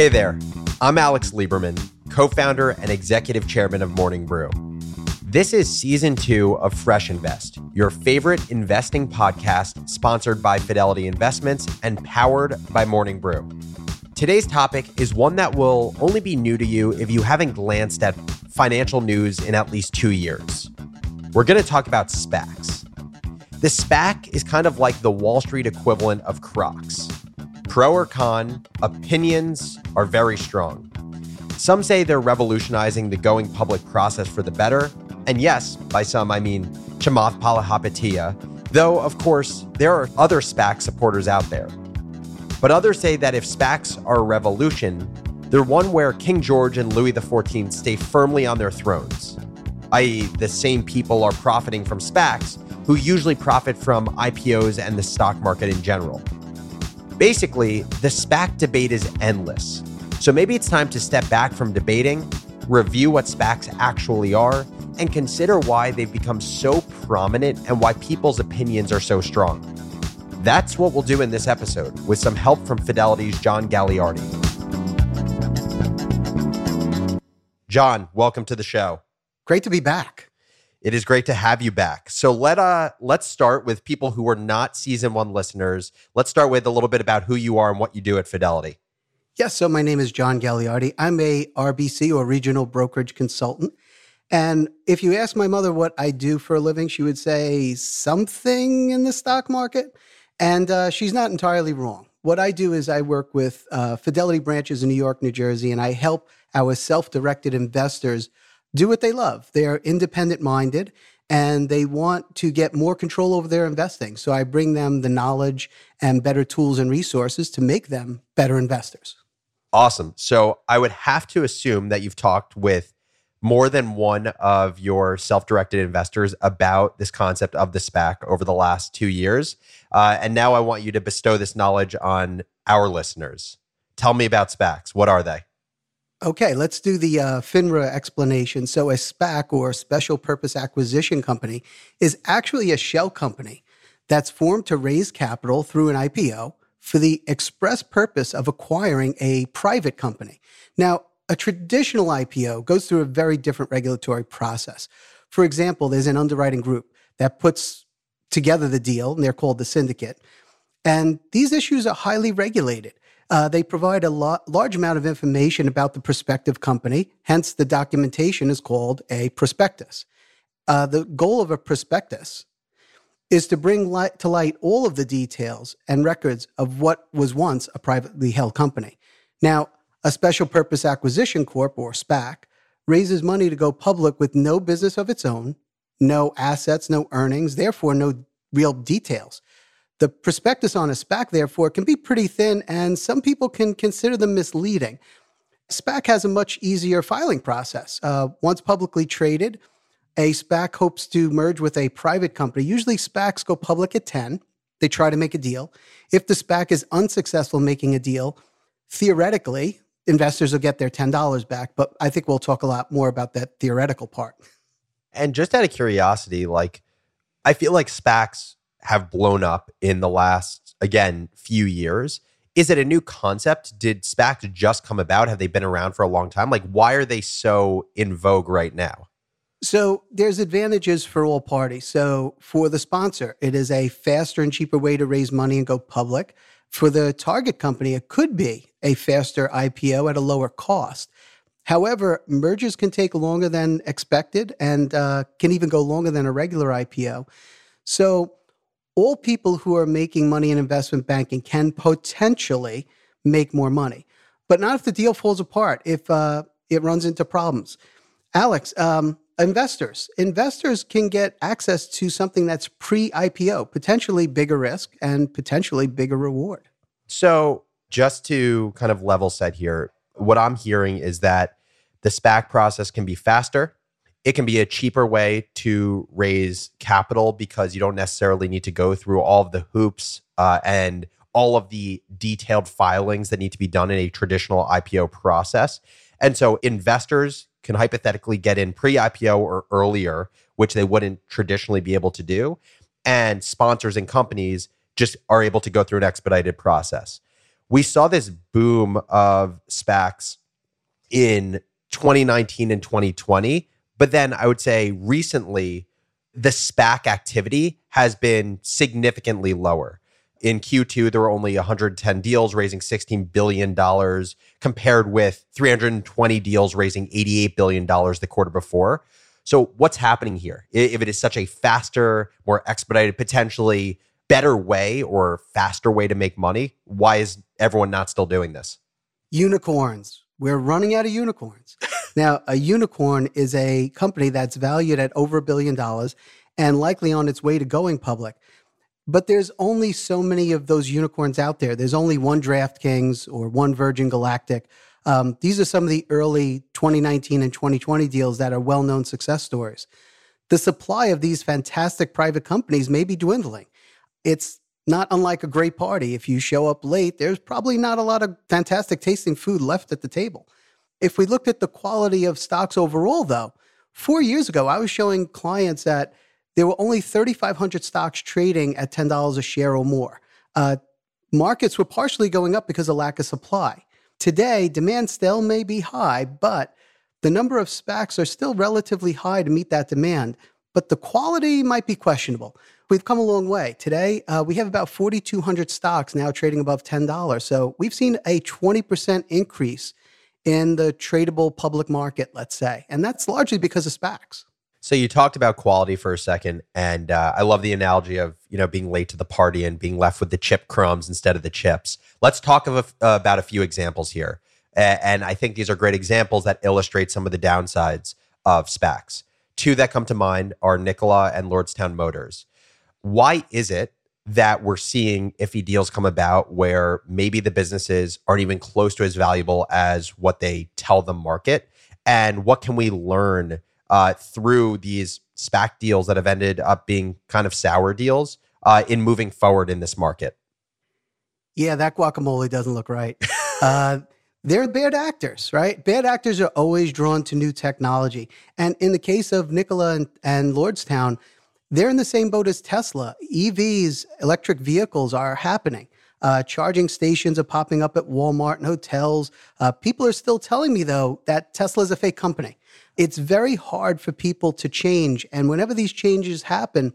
Hey there, I'm Alex Lieberman, co founder and executive chairman of Morning Brew. This is season two of Fresh Invest, your favorite investing podcast sponsored by Fidelity Investments and powered by Morning Brew. Today's topic is one that will only be new to you if you haven't glanced at financial news in at least two years. We're going to talk about SPACs. The SPAC is kind of like the Wall Street equivalent of Crocs. Pro or con, opinions are very strong. Some say they're revolutionizing the going public process for the better. And yes, by some I mean Chamath Palihapitiya, though, of course, there are other SPAC supporters out there. But others say that if SPACs are a revolution, they're one where King George and Louis XIV stay firmly on their thrones, i.e., the same people are profiting from SPACs who usually profit from IPOs and the stock market in general. Basically, the SPAC debate is endless. So maybe it's time to step back from debating, review what SPACs actually are, and consider why they've become so prominent and why people's opinions are so strong. That's what we'll do in this episode with some help from Fidelity's John Gagliardi. John, welcome to the show. Great to be back. It is great to have you back. So let uh let's start with people who are not season 1 listeners. Let's start with a little bit about who you are and what you do at Fidelity. Yes, so my name is John Gagliardi. I'm a RBC or regional brokerage consultant. And if you ask my mother what I do for a living, she would say something in the stock market. And uh, she's not entirely wrong. What I do is I work with uh, Fidelity branches in New York, New Jersey, and I help our self directed investors do what they love. They're independent minded and they want to get more control over their investing. So I bring them the knowledge and better tools and resources to make them better investors. Awesome. So I would have to assume that you've talked with more than one of your self directed investors about this concept of the SPAC over the last two years. Uh, and now I want you to bestow this knowledge on our listeners. Tell me about SPACs. What are they? Okay, let's do the uh, FINRA explanation. So, a SPAC or Special Purpose Acquisition Company is actually a shell company that's formed to raise capital through an IPO for the express purpose of acquiring a private company. Now, a traditional IPO goes through a very different regulatory process. For example, there's an underwriting group that puts together the deal, and they're called the syndicate. And these issues are highly regulated. Uh, they provide a lo- large amount of information about the prospective company, hence, the documentation is called a prospectus. Uh, the goal of a prospectus is to bring light to light all of the details and records of what was once a privately held company. Now, a special purpose acquisition corp or SPAC raises money to go public with no business of its own, no assets, no earnings, therefore no real details. The prospectus on a SPAC, therefore, can be pretty thin, and some people can consider them misleading. SPAC has a much easier filing process. Uh, once publicly traded, a SPAC hopes to merge with a private company. Usually, SPACs go public at 10. They try to make a deal. If the SPAC is unsuccessful making a deal, theoretically, investors will get their $10 back. But I think we'll talk a lot more about that theoretical part. And just out of curiosity, like, I feel like SPACs have blown up in the last, again, few years. Is it a new concept? Did SPAC just come about? Have they been around for a long time? Like, why are they so in vogue right now? So there's advantages for all parties. So for the sponsor, it is a faster and cheaper way to raise money and go public. For the target company, it could be a faster IPO at a lower cost. However, mergers can take longer than expected and uh, can even go longer than a regular IPO. So all people who are making money in investment banking can potentially make more money, but not if the deal falls apart, if uh, it runs into problems. Alex, um, investors, investors can get access to something that's pre IPO, potentially bigger risk and potentially bigger reward. So, just to kind of level set here, what I'm hearing is that the SPAC process can be faster it can be a cheaper way to raise capital because you don't necessarily need to go through all of the hoops uh, and all of the detailed filings that need to be done in a traditional IPO process. And so investors can hypothetically get in pre IPO or earlier, which they wouldn't traditionally be able to do. And sponsors and companies just are able to go through an expedited process. we saw this boom of SPACs in 2019 and 2020. But then I would say recently, the SPAC activity has been significantly lower. In Q2, there were only 110 deals raising $16 billion, compared with 320 deals raising $88 billion the quarter before. So, what's happening here? If it is such a faster, more expedited, potentially better way or faster way to make money, why is everyone not still doing this? Unicorns. We're running out of unicorns. now, a unicorn is a company that's valued at over a billion dollars and likely on its way to going public. But there's only so many of those unicorns out there. There's only one DraftKings or one Virgin Galactic. Um, these are some of the early 2019 and 2020 deals that are well known success stories. The supply of these fantastic private companies may be dwindling. It's not unlike a great party. If you show up late, there's probably not a lot of fantastic tasting food left at the table. If we looked at the quality of stocks overall, though, four years ago, I was showing clients that there were only 3,500 stocks trading at $10 a share or more. Uh, markets were partially going up because of lack of supply. Today, demand still may be high, but the number of SPACs are still relatively high to meet that demand, but the quality might be questionable. We've come a long way. Today, uh, we have about 4,200 stocks now trading above $10. So we've seen a 20% increase in the tradable public market, let's say. And that's largely because of SPACs. So you talked about quality for a second, and uh, I love the analogy of you know being late to the party and being left with the chip crumbs instead of the chips. Let's talk a, uh, about a few examples here, and I think these are great examples that illustrate some of the downsides of SPACs. Two that come to mind are Nikola and Lordstown Motors. Why is it that we're seeing iffy deals come about where maybe the businesses aren't even close to as valuable as what they tell the market? And what can we learn? uh, through these SPAC deals that have ended up being kind of sour deals uh, in moving forward in this market? Yeah, that guacamole doesn't look right. uh, they're bad actors, right? Bad actors are always drawn to new technology. And in the case of Nikola and, and Lordstown, they're in the same boat as Tesla. EVs, electric vehicles, are happening. Uh, charging stations are popping up at Walmart and hotels. Uh, people are still telling me, though, that Tesla is a fake company it's very hard for people to change. And whenever these changes happen,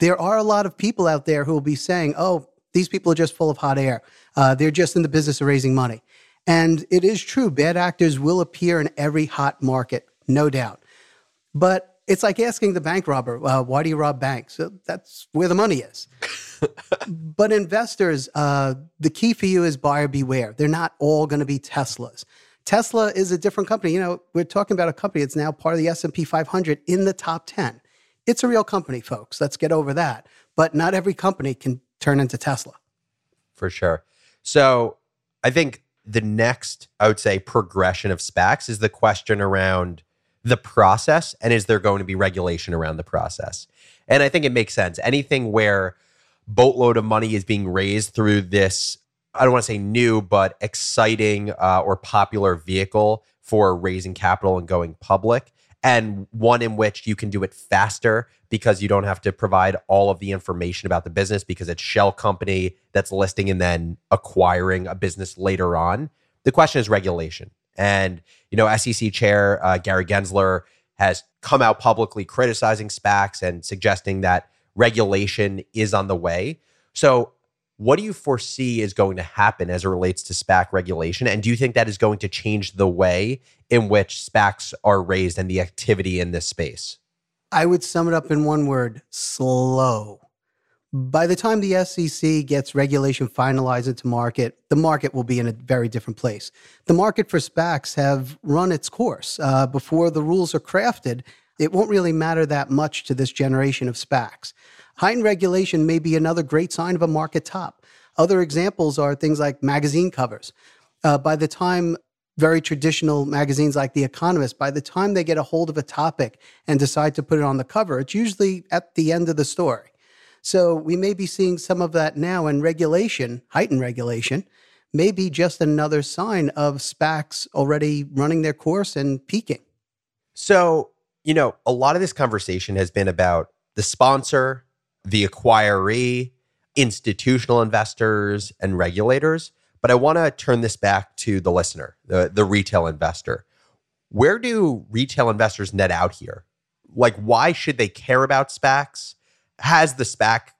there are a lot of people out there who will be saying, oh, these people are just full of hot air. Uh, they're just in the business of raising money. And it is true, bad actors will appear in every hot market, no doubt. But it's like asking the bank robber, uh, why do you rob banks? So that's where the money is. but investors, uh, the key for you is buyer beware. They're not all going to be Teslas. Tesla is a different company. You know, we're talking about a company that's now part of the S&P 500 in the top 10. It's a real company, folks. Let's get over that. But not every company can turn into Tesla. For sure. So, I think the next, I would say, progression of SPACs is the question around the process and is there going to be regulation around the process? And I think it makes sense. Anything where boatload of money is being raised through this I don't want to say new, but exciting uh, or popular vehicle for raising capital and going public, and one in which you can do it faster because you don't have to provide all of the information about the business because it's shell company that's listing and then acquiring a business later on. The question is regulation, and you know, SEC Chair uh, Gary Gensler has come out publicly criticizing SPACs and suggesting that regulation is on the way. So what do you foresee is going to happen as it relates to SPAC regulation? And do you think that is going to change the way in which SPACs are raised and the activity in this space? I would sum it up in one word slow. By the time the SEC gets regulation finalized into market, the market will be in a very different place. The market for SPACs have run its course. Uh, before the rules are crafted, it won't really matter that much to this generation of SPACs. Heightened regulation may be another great sign of a market top. Other examples are things like magazine covers. Uh, by the time very traditional magazines like The Economist, by the time they get a hold of a topic and decide to put it on the cover, it's usually at the end of the story. So we may be seeing some of that now, and regulation, heightened regulation, may be just another sign of SPACs already running their course and peaking. So, you know, a lot of this conversation has been about the sponsor, the acquiree, institutional investors, and regulators. But I want to turn this back to the listener, the, the retail investor. Where do retail investors net out here? Like, why should they care about SPACs? Has the SPAC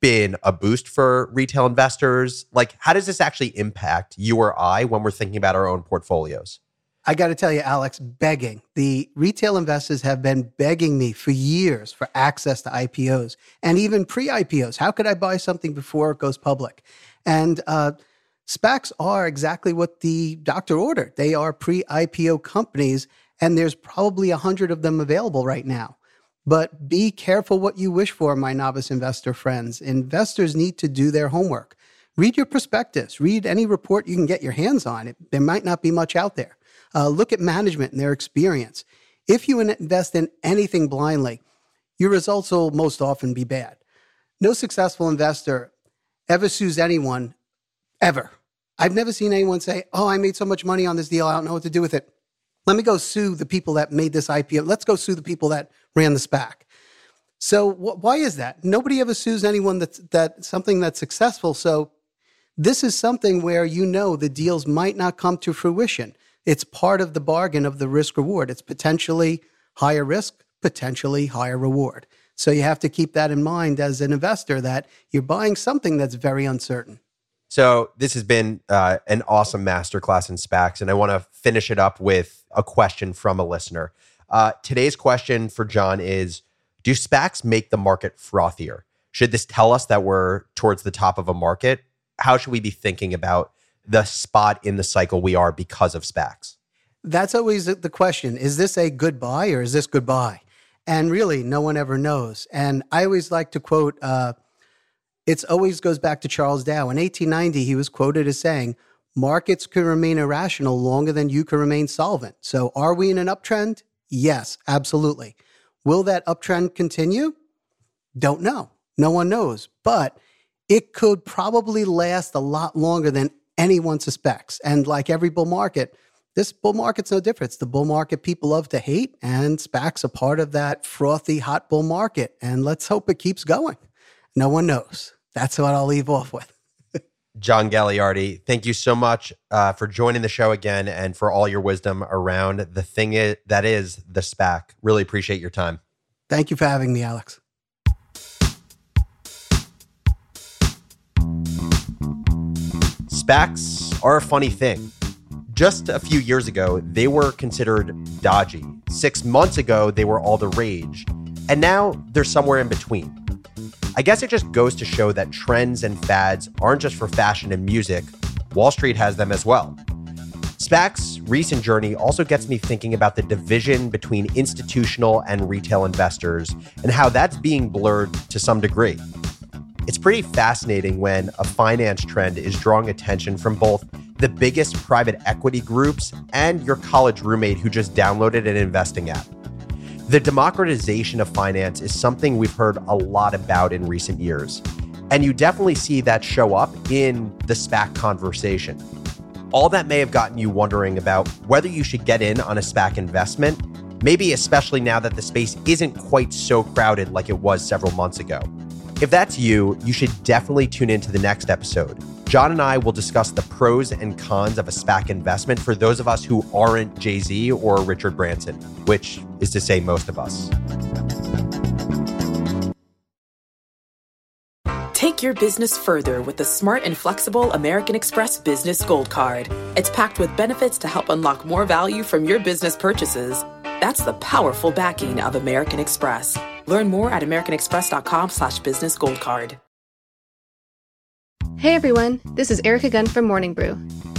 been a boost for retail investors? Like, how does this actually impact you or I when we're thinking about our own portfolios? I got to tell you, Alex, begging. The retail investors have been begging me for years for access to IPOs and even pre IPOs. How could I buy something before it goes public? And uh, SPACs are exactly what the doctor ordered. They are pre IPO companies, and there's probably a hundred of them available right now. But be careful what you wish for, my novice investor friends. Investors need to do their homework. Read your prospectus, read any report you can get your hands on. It, there might not be much out there. Uh, look at management and their experience. If you invest in anything blindly, your results will most often be bad. No successful investor ever sues anyone, ever. I've never seen anyone say, Oh, I made so much money on this deal, I don't know what to do with it. Let me go sue the people that made this IPO. Let's go sue the people that ran the SPAC. So wh- why is that? Nobody ever sues anyone that's that something that's successful. So this is something where you know the deals might not come to fruition. It's part of the bargain of the risk reward. It's potentially higher risk, potentially higher reward. So you have to keep that in mind as an investor that you're buying something that's very uncertain. So this has been uh, an awesome masterclass in SPACs, and I want to finish it up with a question from a listener. Uh, today's question for John is: Do SPACs make the market frothier? Should this tell us that we're towards the top of a market? How should we be thinking about the spot in the cycle we are because of SPACs? That's always the question. Is this a goodbye or is this goodbye? And really, no one ever knows. And I always like to quote, uh, it always goes back to Charles Dow. In 1890, he was quoted as saying, Markets can remain irrational longer than you can remain solvent. So, are we in an uptrend? Yes, absolutely. Will that uptrend continue? Don't know. No one knows. But it could probably last a lot longer than anyone suspects. And like every bull market, this bull market's no different. It's the bull market people love to hate, and SPACs are part of that frothy, hot bull market. And let's hope it keeps going. No one knows. That's what I'll leave off with. John Gagliardi, thank you so much uh, for joining the show again and for all your wisdom around the thing is, that is the SPAC. Really appreciate your time. Thank you for having me, Alex. SPACs are a funny thing. Just a few years ago, they were considered dodgy. Six months ago, they were all the rage. And now they're somewhere in between. I guess it just goes to show that trends and fads aren't just for fashion and music, Wall Street has them as well. SPAC's recent journey also gets me thinking about the division between institutional and retail investors and how that's being blurred to some degree. It's pretty fascinating when a finance trend is drawing attention from both the biggest private equity groups and your college roommate who just downloaded an investing app. The democratization of finance is something we've heard a lot about in recent years. And you definitely see that show up in the SPAC conversation. All that may have gotten you wondering about whether you should get in on a SPAC investment, maybe especially now that the space isn't quite so crowded like it was several months ago. If that's you, you should definitely tune into the next episode. John and I will discuss the pros and cons of a SPAC investment for those of us who aren't Jay Z or Richard Branson, which is to say, most of us. Take your business further with the smart and flexible American Express Business Gold Card. It's packed with benefits to help unlock more value from your business purchases. That's the powerful backing of American Express. Learn more at americanexpress.com slash business gold card. Hey everyone, this is Erica Gunn from Morning Brew.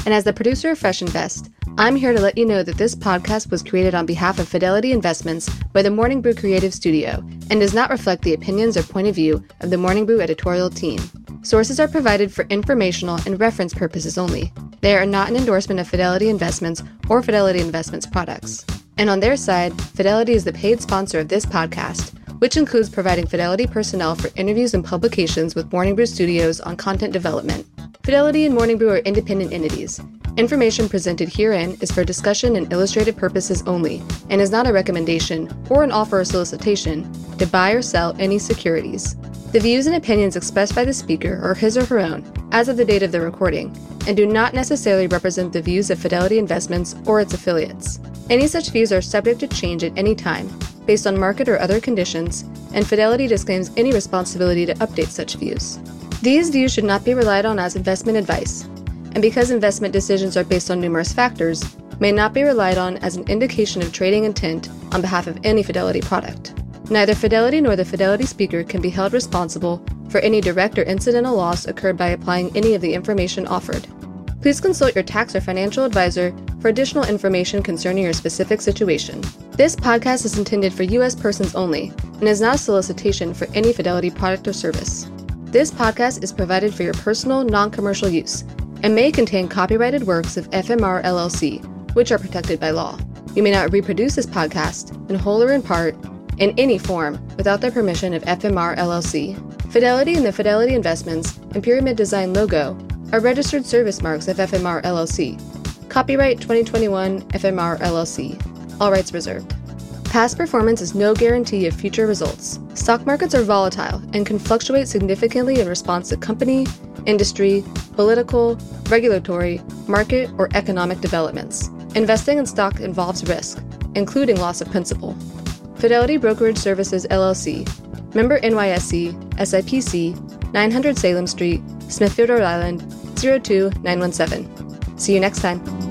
And as the producer of Fresh Invest, I'm here to let you know that this podcast was created on behalf of Fidelity Investments by the Morning Brew Creative Studio and does not reflect the opinions or point of view of the Morning Brew editorial team. Sources are provided for informational and reference purposes only. They are not an endorsement of Fidelity Investments or Fidelity Investments products. And on their side, Fidelity is the paid sponsor of this podcast which includes providing Fidelity personnel for interviews and publications with Morning Brew Studios on content development. Fidelity and Morning Brew are independent entities. Information presented herein is for discussion and illustrative purposes only and is not a recommendation or an offer or solicitation to buy or sell any securities. The views and opinions expressed by the speaker are his or her own as of the date of the recording and do not necessarily represent the views of Fidelity Investments or its affiliates. Any such views are subject to change at any time based on market or other conditions, and Fidelity disclaims any responsibility to update such views. These views should not be relied on as investment advice, and because investment decisions are based on numerous factors, may not be relied on as an indication of trading intent on behalf of any Fidelity product. Neither Fidelity nor the Fidelity speaker can be held responsible for any direct or incidental loss occurred by applying any of the information offered. Please consult your tax or financial advisor for additional information concerning your specific situation. This podcast is intended for U.S. persons only and is not a solicitation for any Fidelity product or service. This podcast is provided for your personal, non commercial use and may contain copyrighted works of FMR LLC, which are protected by law. You may not reproduce this podcast, in whole or in part, in any form without the permission of FMR LLC. Fidelity and the Fidelity Investments and Pyramid Design logo are registered service marks of FMR LLC. Copyright 2021 FMR LLC. All rights reserved. Past performance is no guarantee of future results. Stock markets are volatile and can fluctuate significantly in response to company, industry, political, regulatory, market, or economic developments. Investing in stock involves risk, including loss of principal. Fidelity Brokerage Services LLC, member NYSE, SIPC, 900 Salem Street, Smithfield, Rhode Island 02917. See you next time.